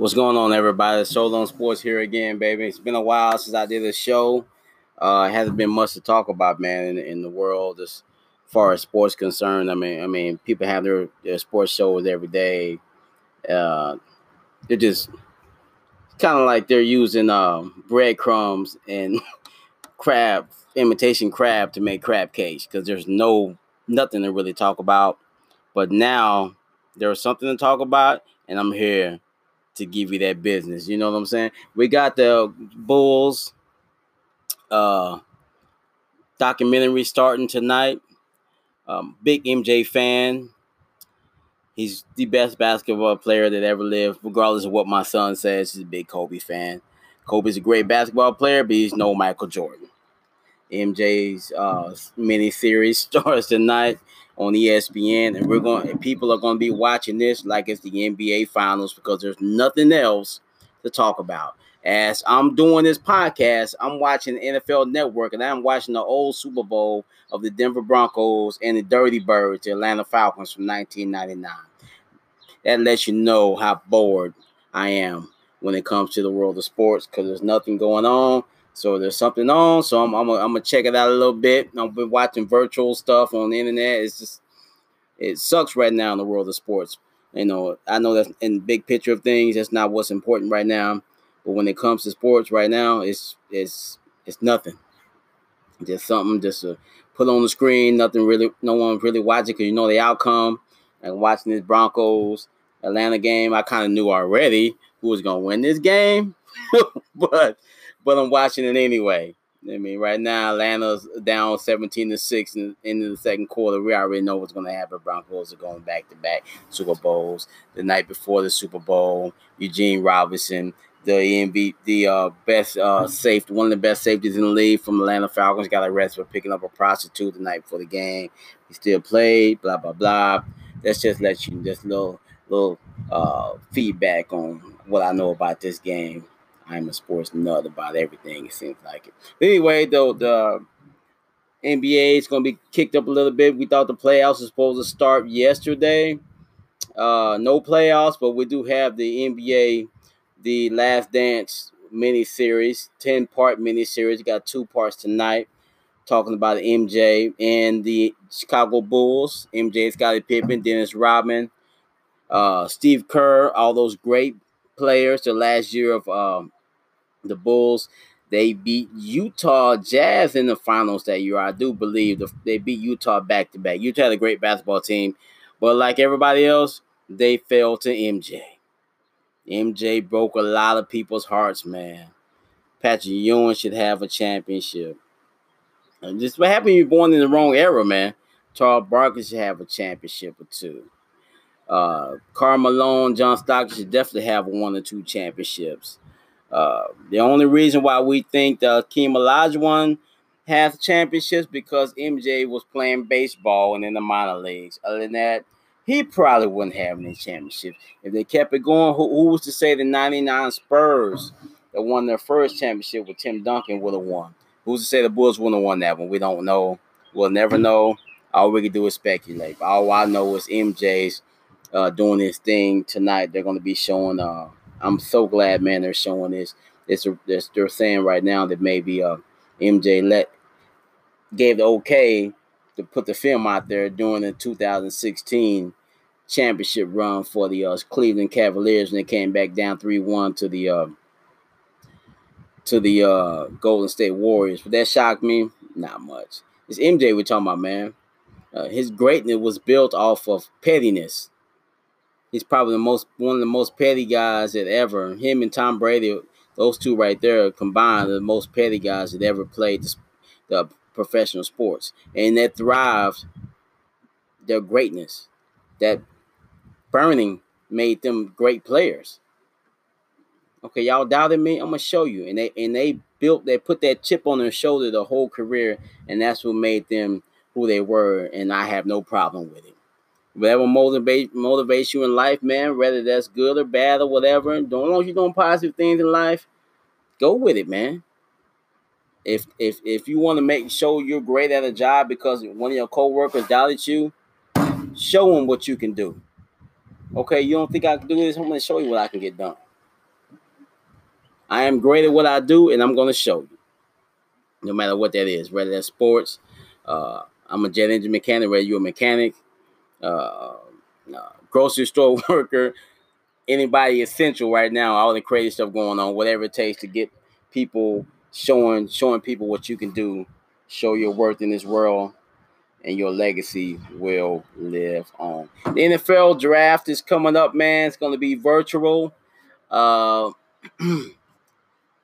What's going on, everybody? Solo Sports here again, baby. It's been a while since I did a show. Uh, it hasn't been much to talk about, man, in, in the world as far as sports concerned. I mean, I mean, people have their, their sports shows every day. Uh, they're just kind of like they're using uh, breadcrumbs and crab imitation crab to make crab cakes because there's no nothing to really talk about. But now there's something to talk about, and I'm here to give you that business. You know what I'm saying? We got the Bulls uh documentary starting tonight. Um, big MJ fan. He's the best basketball player that ever lived, regardless of what my son says. He's a big Kobe fan. Kobe's a great basketball player, but he's no Michael Jordan. MJ's uh, mini series starts tonight on ESPN, and we're going. People are going to be watching this like it's the NBA Finals because there's nothing else to talk about. As I'm doing this podcast, I'm watching NFL Network, and I'm watching the old Super Bowl of the Denver Broncos and the Dirty Birds, the Atlanta Falcons from 1999. That lets you know how bored I am when it comes to the world of sports because there's nothing going on. So there's something on. So I'm, I'm, gonna check it out a little bit. I've been watching virtual stuff on the internet. It's just it sucks right now in the world of sports. You know, I know that in the big picture of things, that's not what's important right now. But when it comes to sports right now, it's it's it's nothing. Just something just to put on the screen. Nothing really, no one really watching because you know the outcome. And watching this Broncos Atlanta game, I kind of knew already who was gonna win this game, but but I'm watching it anyway. I mean, right now Atlanta's down 17 to 6 in, in the second quarter. We already know what's going to happen. Broncos are going back to back Super Bowls. The night before the Super Bowl, Eugene Robinson, the MV, the uh, best uh, safety, one of the best safeties in the league from Atlanta Falcons, got arrested for picking up a prostitute the night before the game. He still played. Blah blah blah. Let's just let you just little little uh, feedback on what I know about this game. I'm a sports nut about everything. It seems like it. But anyway, though the NBA is going to be kicked up a little bit. We thought the playoffs were supposed to start yesterday. Uh, no playoffs, but we do have the NBA, the Last Dance mini series, ten part mini series. got two parts tonight, talking about MJ and the Chicago Bulls. MJ, Scottie Pippen, Dennis Rodman, uh, Steve Kerr, all those great players. The last year of um, the Bulls. They beat Utah Jazz in the finals that year. I do believe they beat Utah back to back. Utah had a great basketball team, but like everybody else, they fell to MJ. MJ broke a lot of people's hearts, man. Patrick Ewing should have a championship. And just what happened? You're born in the wrong era, man. Charles Barkley should have a championship or two. Uh, Karl Malone, John Stockton should definitely have one or two championships. Uh, the only reason why we think the Akeem Olajuwon has championships because MJ was playing baseball and in the minor leagues. Other than that, he probably wouldn't have any championships. If they kept it going, who, who was to say the 99 Spurs that won their first championship with Tim Duncan would have won? Who's to say the Bulls wouldn't have won that one? We don't know. We'll never know. All we can do is speculate. All I know is MJ's uh, doing his thing tonight. They're going to be showing uh, I'm so glad, man, they're showing this. It's, they're saying right now that maybe uh, MJ let gave the okay to put the film out there during the 2016 championship run for the uh, Cleveland Cavaliers, and they came back down three one to the uh, to the uh, Golden State Warriors. But that shocked me, not much. It's MJ we're talking about, man. Uh, his greatness was built off of pettiness he's probably the most one of the most petty guys that ever. Him and Tom Brady, those two right there combined, the most petty guys that ever played the, the professional sports, and that thrived their greatness. That burning made them great players. Okay, y'all doubted me. I'm gonna show you, and they and they built, they put that chip on their shoulder the whole career, and that's what made them who they were. And I have no problem with it whatever motivate motivates you in life, man, whether that's good or bad or whatever. Don't long as you're doing positive things in life, go with it, man. If if if you want to make show you're great at a job because one of your coworkers doubted you, show them what you can do. Okay, you don't think I can do this? I'm gonna show you what I can get done. I am great at what I do, and I'm going to show you. No matter what that is, whether that's sports, uh, I'm a jet engine mechanic, whether you're a mechanic, uh, grocery store worker, anybody essential right now, all the crazy stuff going on, whatever it takes to get people showing showing people what you can do, show your worth in this world, and your legacy will live on. The NFL draft is coming up, man. It's going to be virtual. Uh,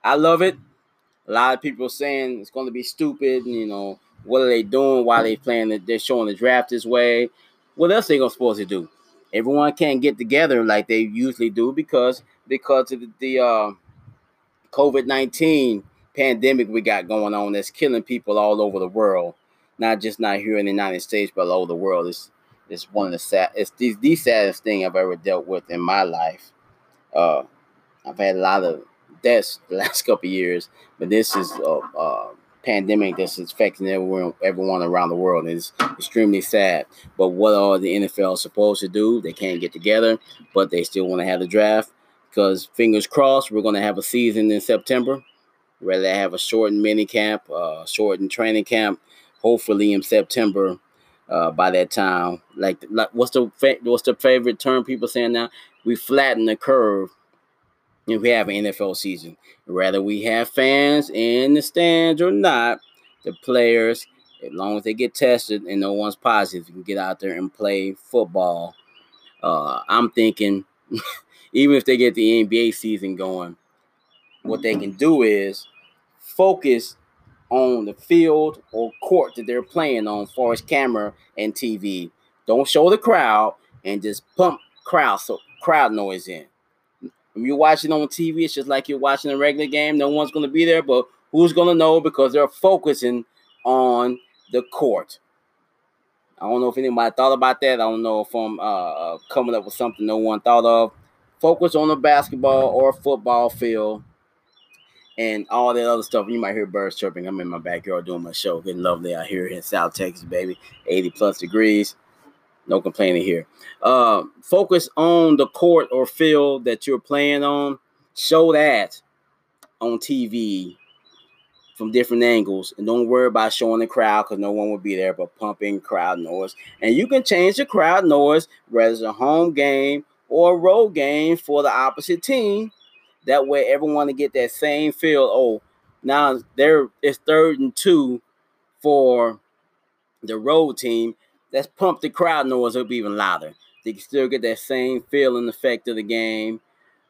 I love it. A lot of people saying it's going to be stupid. You know, what are they doing? Why are they playing? The, they're showing the draft this way. What else they to supposed to do? Everyone can't get together like they usually do because because of the, the uh, COVID nineteen pandemic we got going on that's killing people all over the world. Not just not here in the United States, but all over the world. It's it's one of the sad. It's the, the saddest thing I've ever dealt with in my life. Uh, I've had a lot of deaths the last couple years, but this is a, a pandemic that's affecting everyone, everyone around the world. It's extremely sad. But what are the NFL supposed to do? They can't get together, but they still want to have the draft because fingers crossed, we're going to have a season in September. Rather have a shortened mini camp, uh, shortened training camp, hopefully in September. Uh, by that time, like, like what's the what's the favorite term people saying now? We flatten the curve if we have an NFL season. Whether we have fans in the stands or not, the players, as long as they get tested and no one's positive, can get out there and play football. Uh, I'm thinking, even if they get the NBA season going, what they can do is focus on the field or court that they're playing on, far as camera and TV. Don't show the crowd and just pump crowd so crowd noise in. When you're watching on TV, it's just like you're watching a regular game. No one's going to be there, but who's going to know because they're focusing on the court. I don't know if anybody thought about that. I don't know if I'm uh, uh, coming up with something no one thought of. Focus on the basketball or football field and all that other stuff. You might hear birds chirping. I'm in my backyard doing my show. Getting lovely out here in South Texas, baby. 80 plus degrees. No complaining here. Uh, focus on the court or field that you're playing on. Show that on TV from different angles, and don't worry about showing the crowd because no one will be there. But pumping crowd noise, and you can change the crowd noise whether it's a home game or a road game for the opposite team. That way, everyone to get that same feel. Oh, now there it's third and two for the road team, let's pump the crowd noise up even louder. They can still get that same feel and effect of the game.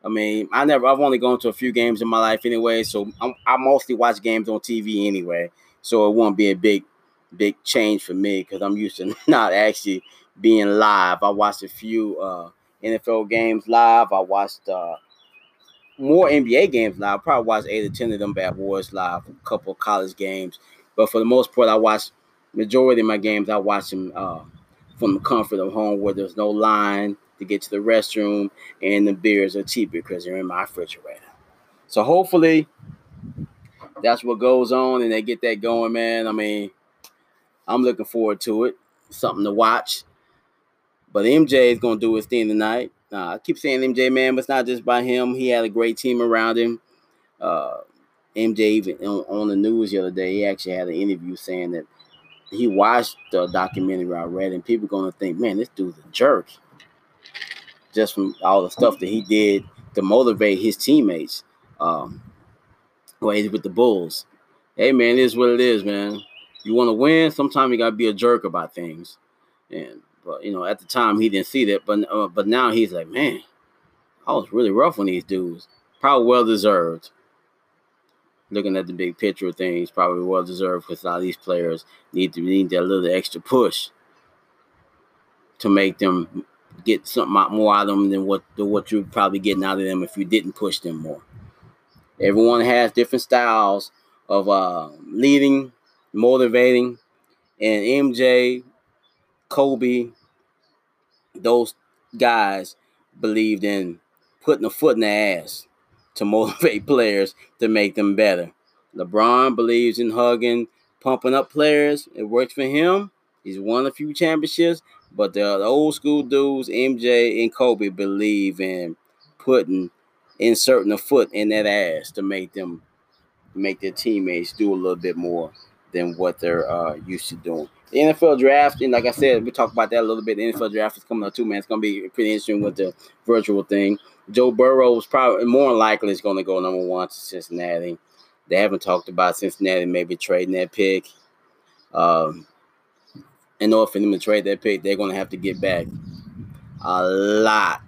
I mean, I never, I've only gone to a few games in my life anyway, so I'm, i mostly watch games on TV anyway, so it won't be a big, big change for me because I'm used to not actually being live. I watched a few uh, NFL games live. I watched uh, more NBA games live. I probably watched eight or ten of them bad boys live. A couple of college games, but for the most part, I watched majority of my games, I watch them uh, from the comfort of home where there's no line to get to the restroom and the beers are cheaper because they're in my refrigerator. So hopefully that's what goes on and they get that going, man. I mean, I'm looking forward to it. Something to watch. But MJ is going to do his thing tonight. Uh, I keep saying MJ, man, but it's not just by him. He had a great team around him. Uh, MJ, even on, on the news the other day, he actually had an interview saying that he watched the documentary I read, and people gonna think, man, this dude's a jerk. Just from all the stuff that he did to motivate his teammates. Um, well, he's with the Bulls. Hey man, it is what it is, man. You want to win, sometimes you gotta be a jerk about things. And but you know, at the time he didn't see that, but uh, but now he's like, man, I was really rough on these dudes. Probably well deserved looking at the big picture of things, probably well deserved because a lot of these players need to need that little extra push to make them get something more out of them than what than what you're probably getting out of them if you didn't push them more. Everyone has different styles of uh, leading, motivating, and MJ, Kobe, those guys believed in putting a foot in the ass to motivate players to make them better. LeBron believes in hugging, pumping up players. It works for him. He's won a few championships, but the, old school dudes, MJ and Kobe, believe in putting inserting a foot in that ass to make them make their teammates do a little bit more than what they're uh, used to doing. The NFL draft, and like I said, we talked about that a little bit. The NFL draft is coming up too, man. It's gonna be pretty interesting with the virtual thing. Joe Burrow was probably more likely is going to go number one to Cincinnati. They haven't talked about Cincinnati maybe trading that pick. Um, in order for them to trade that pick, they're going to have to get back a lot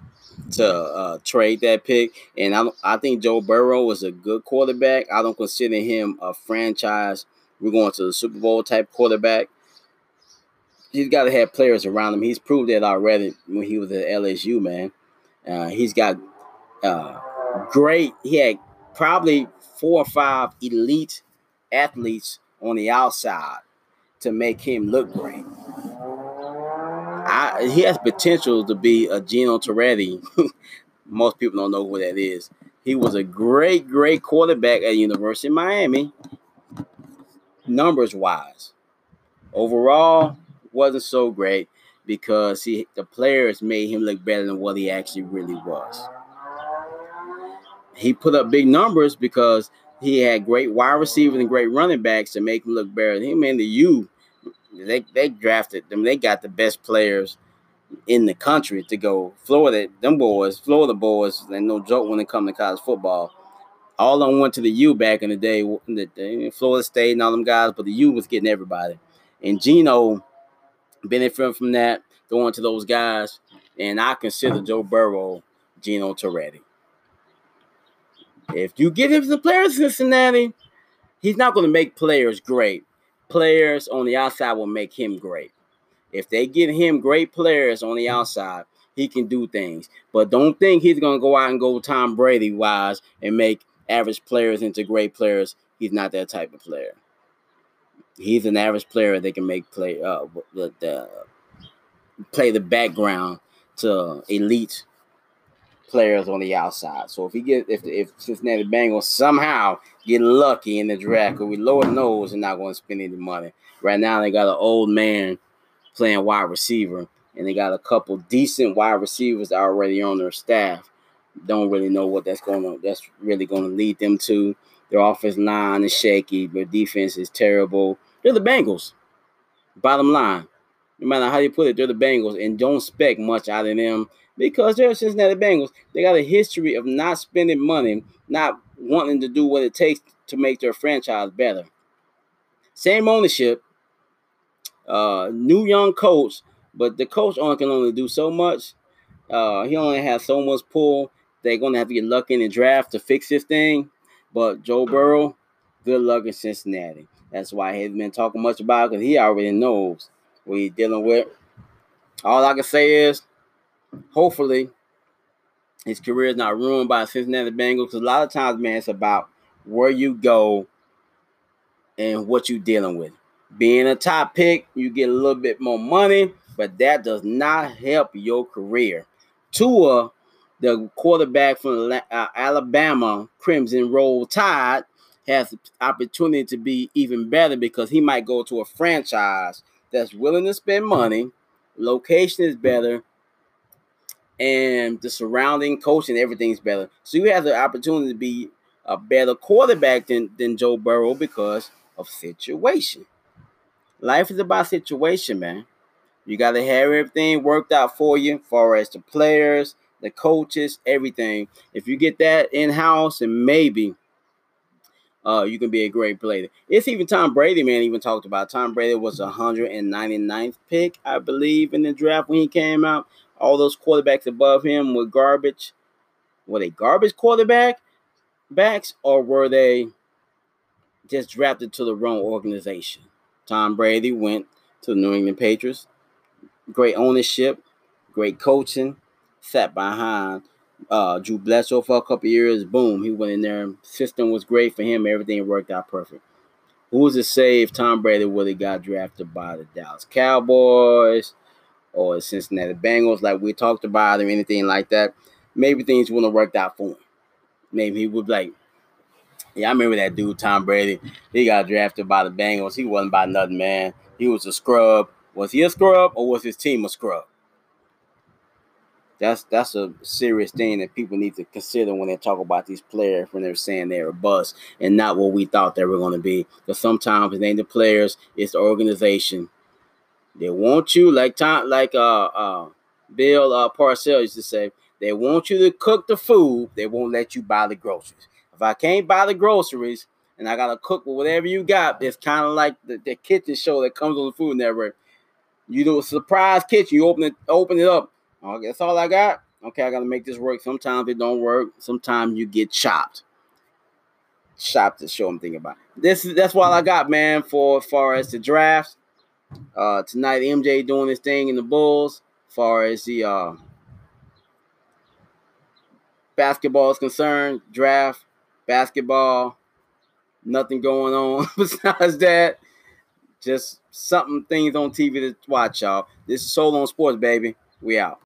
to uh, trade that pick. And I, I think Joe Burrow was a good quarterback. I don't consider him a franchise. We're going to the Super Bowl type quarterback. He's got to have players around him. He's proved that already when he was at LSU, man. Uh, he's got uh, great. He had probably four or five elite athletes on the outside to make him look great. I, he has potential to be a Gino Torretta. Most people don't know who that is. He was a great, great quarterback at University of Miami, numbers wise. Overall, wasn't so great because he the players made him look better than what he actually really was. He put up big numbers because he had great wide receivers and great running backs to make him look better. Him and the U, they they drafted them. They got the best players in the country to go. Florida, them boys, Florida boys, they no joke when it come to college football. All of them went to the U back in the day, Florida State and all them guys, but the U was getting everybody. And Gino benefiting from that, going to those guys. And I consider Joe Burrow Gino Torretta. If you give him some players in Cincinnati, he's not going to make players great. Players on the outside will make him great. If they give him great players on the outside, he can do things. But don't think he's going to go out and go Tom Brady wise and make average players into great players. He's not that type of player. He's an average player that can make play uh the, the play the background to elite players on the outside. So if he get if if Cincinnati Bengals somehow get lucky in the draft, we Lord knows they're not going to spend any money. Right now they got an old man playing wide receiver, and they got a couple decent wide receivers already on their staff. Don't really know what that's going to that's really going to lead them to. Their offense line is shaky, their defense is terrible. They're the Bengals. Bottom line, no matter how you put it, they're the Bengals, and don't expect much out of them because they're Cincinnati Bengals. They got a history of not spending money, not wanting to do what it takes to make their franchise better. Same ownership, uh, new young coach, but the coach only can only do so much. Uh, he only has so much pull. They're gonna have to get lucky in the draft to fix this thing. But Joe Burrow, good luck in Cincinnati. That's why he hasn't been talking much about because he already knows what he's dealing with. All I can say is, hopefully, his career is not ruined by Cincinnati Bengals. Because a lot of times, man, it's about where you go and what you're dealing with. Being a top pick, you get a little bit more money, but that does not help your career. Tua, the quarterback from uh, Alabama Crimson Roll Tide, has opportunity to be even better because he might go to a franchise that's willing to spend money. Location is better, and the surrounding coaching, everything's better. So you have the opportunity to be a better quarterback than, than Joe Burrow because of situation. Life is about situation, man. You got to have everything worked out for you, far as the players, the coaches, everything. If you get that in house, and maybe uh, you can be a great player. It's even Tom Brady, man, even talked about. Tom Brady was a 199th pick, I believe, in the draft when he came out. All those quarterbacks above him were garbage. Were they garbage quarterback backs, or were they just drafted to the wrong organization? Tom Brady went to the New England Patriots. Great ownership, great coaching, sat behind uh, Drew Bledsoe for a couple years. Boom, he went in there. System was great for him. Everything worked out perfect. Who's to say if Tom Brady would have got drafted by the Dallas Cowboys or Cincinnati Bengals, like we talked about, or anything like that? Maybe things wouldn't have worked out for him. Maybe he would like, yeah, I remember that dude, Tom Brady. He got drafted by the Bengals. He wasn't by nothing, man. He was a scrub. Was he a scrub or was his team a scrub? That's that's a serious thing that people need to consider when they talk about these players when they're saying they're a bust and not what we thought they were going to be. Because sometimes it ain't the players, it's the organization. They want you like time like uh uh Bill uh, Parcells used to say, they want you to cook the food, they won't let you buy the groceries. If I can't buy the groceries and I gotta cook with whatever you got, it's kind of like the, the kitchen show that comes on the Food Network. You do a surprise kitchen, you open it, open it up. Oh, that's all I got. Okay, I gotta make this work. Sometimes it don't work. Sometimes you get chopped. Chopped the show I'm thinking about. This is that's what I got, man, for as far as the draft. Uh tonight MJ doing his thing in the Bulls, as far as the uh basketball is concerned, draft, basketball, nothing going on besides that. Just something things on TV to watch, y'all. This is Solo on Sports, baby. We out.